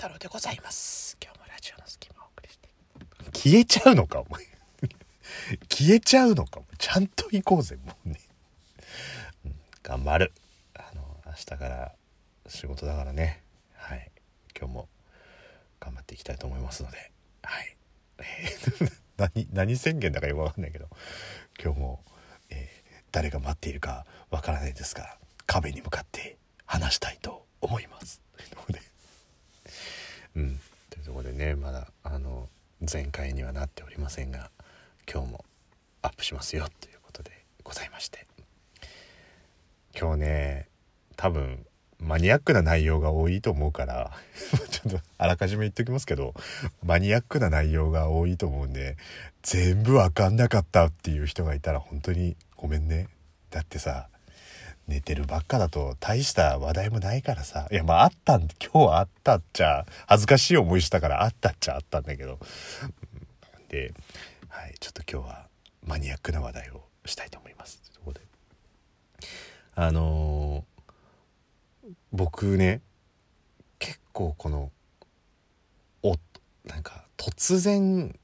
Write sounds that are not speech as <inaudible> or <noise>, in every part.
太郎でございます。今日もラジオの隙間をお送りして。消えちゃうのか、お前。<laughs> 消えちゃうのか。ちゃんと行こうぜ、もうね。頑張る。あの、明日から仕事だからね。はい。今日も頑張っていきたいと思いますので。はい。<laughs> 何、何宣言だかよくわかんないけど、今日も、えー誰が待っているかわからないですが、壁に向かって話したいと思います。うん。というところでね、まだ、あの、前回にはなっておりませんが、今日もアップしますよということでございまして。今日ね、多分、マニアックな内容が多いと思うから、<laughs> ちょっとあらかじめ言っておきますけど、マニアックな内容が多いと思うんで、全部わかんなかったっていう人がいたら本当にごめんね。だってさ、寝てるばっかだと大した話題もないからさ。いや、まああったん、今日はあったっちゃ、恥ずかしい思いしたからあったっちゃあったんだけど。で、はい、ちょっと今日はマニアックな話題をしたいと思います。そこで。あのー僕ね、結構この、お、なんか突然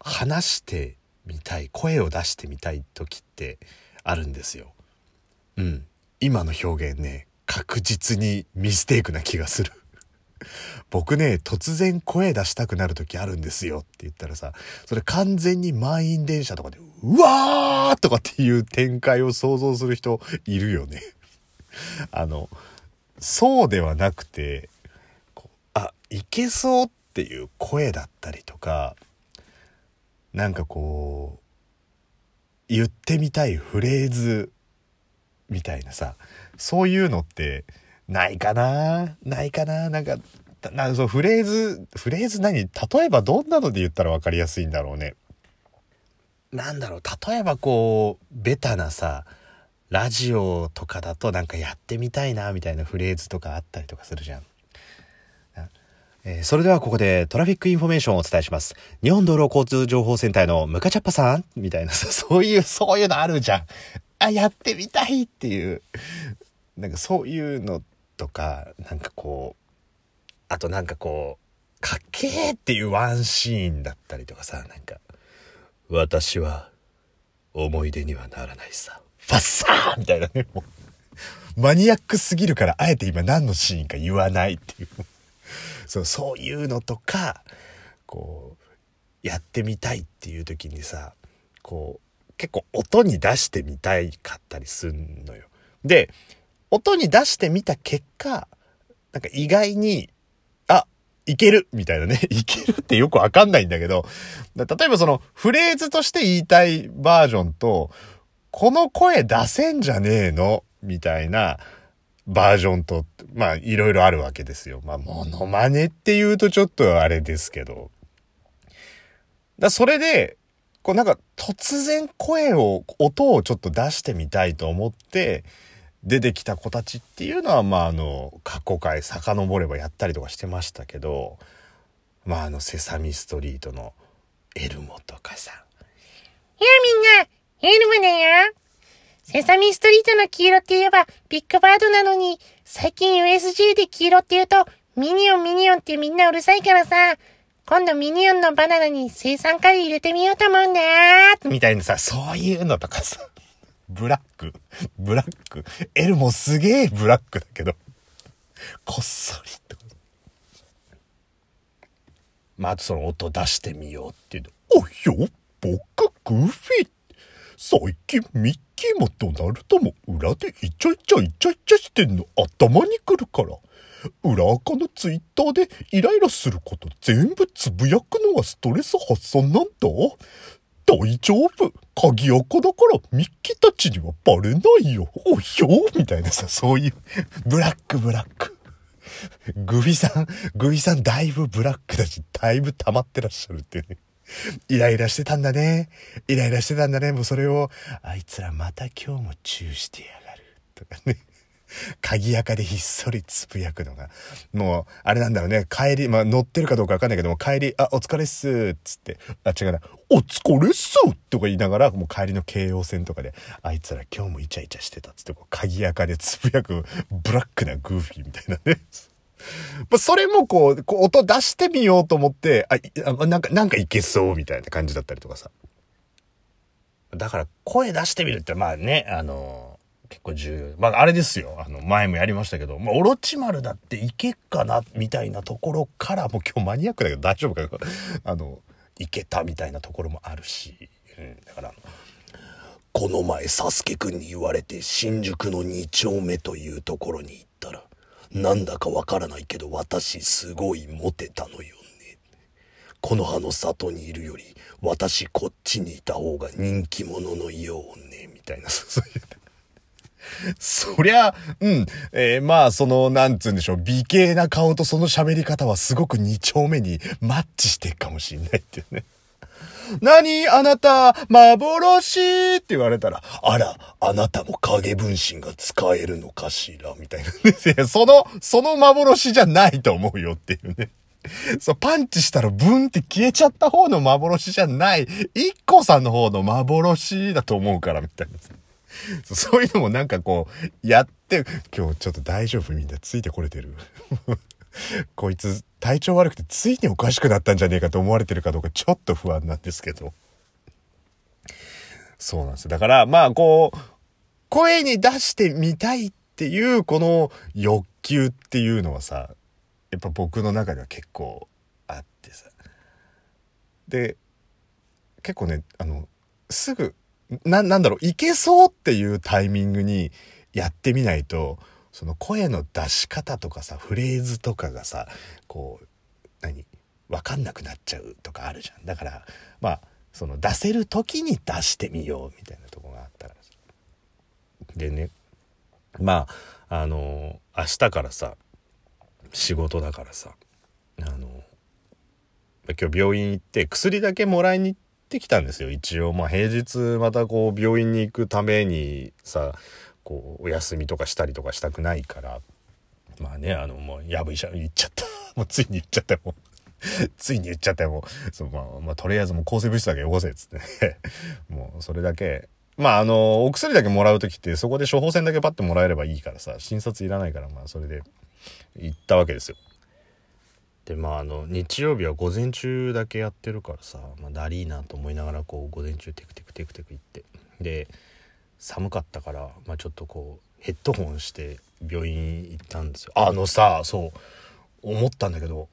話してみたい声を出してみたい時ってあるんですよ。うん。今の表現ね、確実にミステイクな気がする。<laughs> 僕ね、突然声出したくなる時あるんですよって言ったらさ、それ完全に満員電車とかで、うわーとかっていう展開を想像する人いるよね。<laughs> あの、そうではなくて、こうあ、いけそうっていう声だったりとか、なんかこう、言ってみたいフレーズみたいなさ、そういうのってないかな？ないかな？なんか、なんそうフレーズ、フレーズ何？例えばどんなので言ったら分かりやすいんだろうね。なんだろう？例えばこう、ベタなさ、ラジオとかだとなんかやってみたいなみたいなフレーズとかあったりとかするじゃん。えーそれではここでトラフィックインフォメーションをお伝えします。日本道路交通情報センターのムカチャッパさん？みたいなさ、そういう、そういうのあるじゃん。あ、やってみたいっていう。なんかそういうのとか、なんかこう、あとなんかこう、かっけーっていうワンシーンだったりとかさ、なんか、私は思い出にはならないさ。ファッサーみたいなね、もう。マニアックすぎるから、あえて今何のシーンか言わないっていう。そう、そういうのとか、こう、やってみたいっていう時にさ、こう、結構音に出してみたいかったりすんのよ。で、音に出してみた結果、なんか意外に、あ、いけるみたいなね。<laughs> いけるってよくわかんないんだけど、例えばそのフレーズとして言いたいバージョンと、この声出せんじゃねえの？みたいなバージョンと、まあいろいろあるわけですよ。まあモノマネって言うとちょっとあれですけど。だそれで、こうなんか突然声を、音をちょっと出してみたいと思って、出てきた子たちっていうのは、まああの、過去回遡ればやったりとかしてましたけど、まああの、セサミストリートのエルモとかさ、やみんな、エルムだよ。セサミストリートの黄色って言えばビッグバードなのに、最近 USJ で黄色って言うと、ミニオンミニオンってみんなうるさいからさ、今度ミニオンのバナナに生産カリー入れてみようと思うんだ。みたいなさ、そういうのとかさ、ブラック、ブラック、エルモすげえブラックだけど、こっそりってこと。まあ、あその音出してみようっていうの。およ、僕、グーフィー。最近ミッキーもドナルドも裏でイチャイチャイチャイチャしてんの頭にくるから。裏垢のツイッターでイライラすること全部つぶやくのがストレス発散なんだ？大丈夫？鍵垢だからミッキーたちにはバレないよ。おひょみたいなさ、そういう、ブラックブラック。グフィさん、グフィさんだいぶブラックだし、だいぶ溜まってらっしゃるってね。イライラしてたんだね。イライラしてたんだね。もうそれを、あいつらまた今日もチューしてやがる。とかね。鍵垢でひっそりつぶやくのが。もう、あれなんだろうね。帰り、まあ乗ってるかどうかわかんないけども、帰り、あ、お疲れっす。つって、あ、違うな。お疲れっすとか言いながら、もう帰りの京葉線とかで、あいつら今日もイチャイチャしてた。つって、こう、鍵垢でつぶやく、ブラックなグーフィーみたいなね。まそれもこう、こう音出してみようと思って、あ、なんか、なんかいけそうみたいな感じだったりとかさ。だから声出してみるって、まあね、あの、結構重要。まああれですよ。あの、前もやりましたけど、まあ、オロチマルだっていけっかな、みたいなところから、もう今日マニアックだけど大丈夫かよ。<laughs> あの、いけたみたいなところもあるし。うん、だから、この前、サスケくんに言われて、新宿の2丁目というところに行ったら、なんだかわからないけど、私すごいモテたのよね。この葉の里にいるより、私こっちにいた方が人気者のようね、みたいな、そういう。そりゃ、うん。えーまあ、その、なんつうんでしょう、美形な顔とその喋り方はすごく二丁目にマッチしてるかもしんないっていうね。何あなた、幻？って言われたら、あら、あなたも影分身が使えるのかしらみたいな。<laughs> いやその、その幻じゃないと思うよっていうね。そう、パンチしたらブンって消えちゃった方の幻じゃない、一個さんの方の幻だと思うから、みたいな。<laughs> そういうのもなんかこう、やって、今日ちょっと大丈夫みんなついてこれてる。<laughs> こいつ体調悪くてついにおかしくなったんじゃねえかと思われてるかどうかちょっと不安なんですけど。そうなんですよ。だからまあこう、声に出してみたいっていうこの欲求っていうのはさ、やっぱ僕の中では結構あってさ。で、結構ね、あの、すぐ、な、なんだろう、いけそうっていうタイミングにやってみないと、その声の出し方とかさ、フレーズとかがさ、こう、何わかんなくなっちゃうとかあるじゃん。だから、まあ、その出せる時に出してみようみたいなとこがあったら。でね、まあ、あの、明日からさ、仕事だからさ、あの、今日病院行って薬だけもらいに行ってきたんですよ。一応まあ平日またこう病院に行くためにさこうお休みとかしたりとかしたくないからまあねあのもうやぶ医者言っちゃった。もうついに言っちゃったよもう。ついに言っちゃったよ <laughs> もう。そう、まあ、まあとりあえずもう抗生物質だけ汚せっつってね。<laughs> もうそれだけ。まああのお薬だけもらう時ってそこで処方箋だけパッてもらえればいいからさ診察いらないからまあそれで行ったわけですよ。でまああの日曜日は午前中だけやってるからさ、まあ、だりーなと思いながらこう午前中テクテクテクテク行って。で寒かったから、まあ、ちょっとこうヘッドホンして病院行ったんですよ。あのさそう思ったんだけど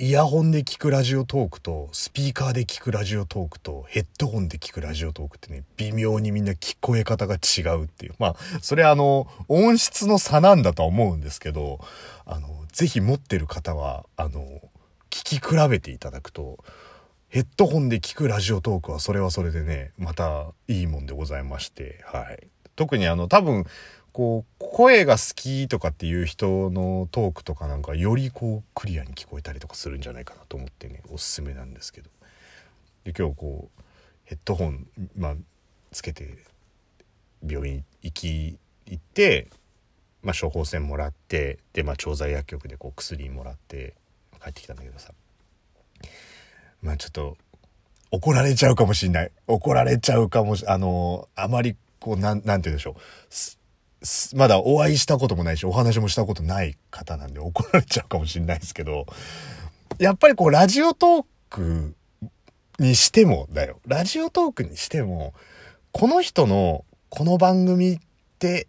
イヤホンで聞くラジオトークとスピーカーで聞くラジオトークとヘッドホンで聞くラジオトークってね微妙にみんな聞こえ方が違うっていう。まあそれあの音質の差なんだとは思うんですけどあのぜひ持ってる方はあの聞き比べていただくとヘッドホンで聞くラジオトークはそれはそれでねまたいいもんでございましてはい。特にあの多分こう声が好きとかっていう人のトークとかなんかよりこうクリアに聞こえたりとかするんじゃないかなと思ってねおすすめなんですけど。で今日こうヘッドホン、まあ、つけて病院行き行って、まあ、処方箋もらってで、まあ、調剤薬局でこう薬もらって帰ってきたんだけどさ。まあちょっと怒られちゃうかもしんない。怒られちゃうかもしあのあまりこうなんなんて言うんでしょう。まだお会いしたこともないしお話もしたことない方なんで怒られちゃうかもしんないですけどやっぱりこうラジオトークにしてもだよ。ラジオトークにしてもこの人のこの番組って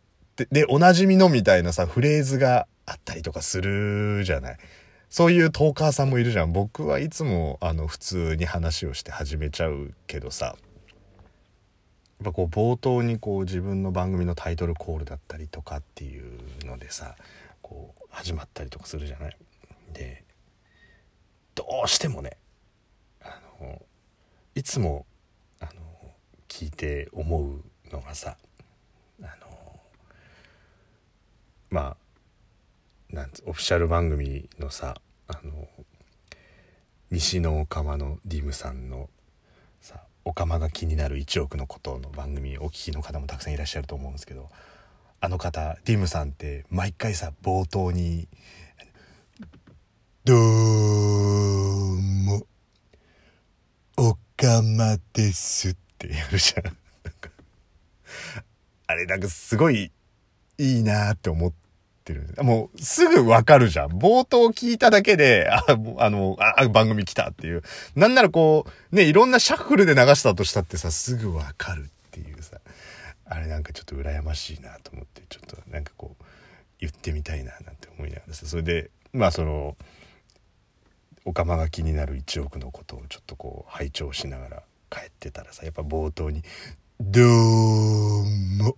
でおなじみのみたいなさフレーズがあったりとかするじゃない。そういうトーカーさんもいるじゃん。僕はいつもあの普通に話をして始めちゃうけどさ。っぱこう冒頭にこう自分の番組のタイトルコールだったりとかっていうのでさこう始まったりとかするじゃない？でどうしてもねあのいつもあの聞いて思うのがさあのまあなんオフィシャル番組のさあの西のオカマのディムさんの「オカマが気になる1億のこと」の番組お聞きの方もたくさんいらっしゃると思うんですけどあの方ディムさんって毎回さ冒頭に「どうもオカマです」って <laughs> やるじゃん。あれなんかすごいいいなって思ってってる。もう、すぐわかるじゃん。冒頭聞いただけで、<laughs> あ、あの、あ、番組来たっていう。なんならこう、ね、いろんなシャッフルで流したとしたってさ、すぐわかるっていうさ。あれなんかちょっと羨ましいなと思って、ちょっとなんかこう、言ってみたいななんて思いながらさ。それで、まあその、おかまが気になる1億のことをちょっとこう、拝聴しながら帰ってたらさ、やっぱ冒頭に、どうも、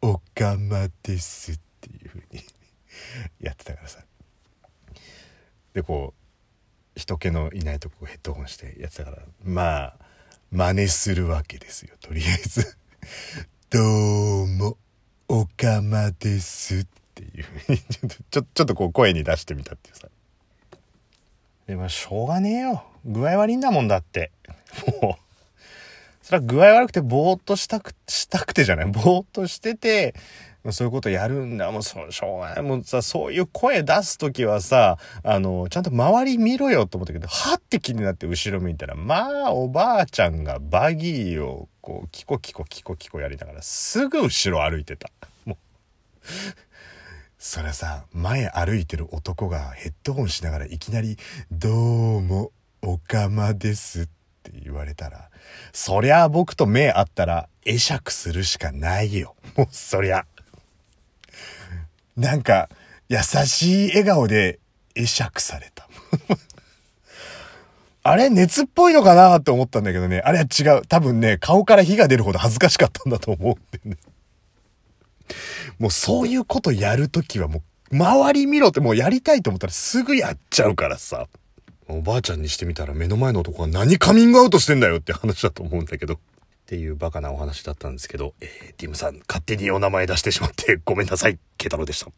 おかまですっていうに <laughs> やってたからさ。で、こう、人気のいないとこヘッドホンしてやってたから、まあ、真似するわけですよ、とりあえず。<laughs> どうも、おかまですっていう風に、<laughs> ちょっと、ちょちょっとこう声に出してみたっていうさ。でも、しょうがねえよ。具合悪いんだもんだって。もう。それは具合悪くてぼーっとしたく、したくてじゃない？ぼーっとしてて、そういうことやるんだ。もうそ、しょうがない。もうさ、そういう声出すときはさ、あの、ちゃんと周り見ろよと思ったけど、はって気になって後ろ見たら、まあ、おばあちゃんがバギーを、こう、キコキコキコキコやりながら、すぐ後ろ歩いてた。もう。それさ、前歩いてる男がヘッドホンしながらいきなり、どうも、おかまですっって言われたら、そりゃあ僕と目合ったら会釈するしかないよ。もうそりゃ。なんか、優しい笑顔で会釈された。<laughs> あれ熱っぽいのかなって思ったんだけどね。あれは違う。多分ね、顔から火が出るほど恥ずかしかったんだと思うんでね。もうそういうことやるときはもう、周り見ろってもうやりたいと思ったらすぐやっちゃうからさ。おばあちゃんにしてみたら目の前の男が何カミングアウトしてんだよって話だと思うんだけど。っていうバカなお話だったんですけど、えー、ディムさん勝手にお名前出してしまってごめんなさい。ケタロでした。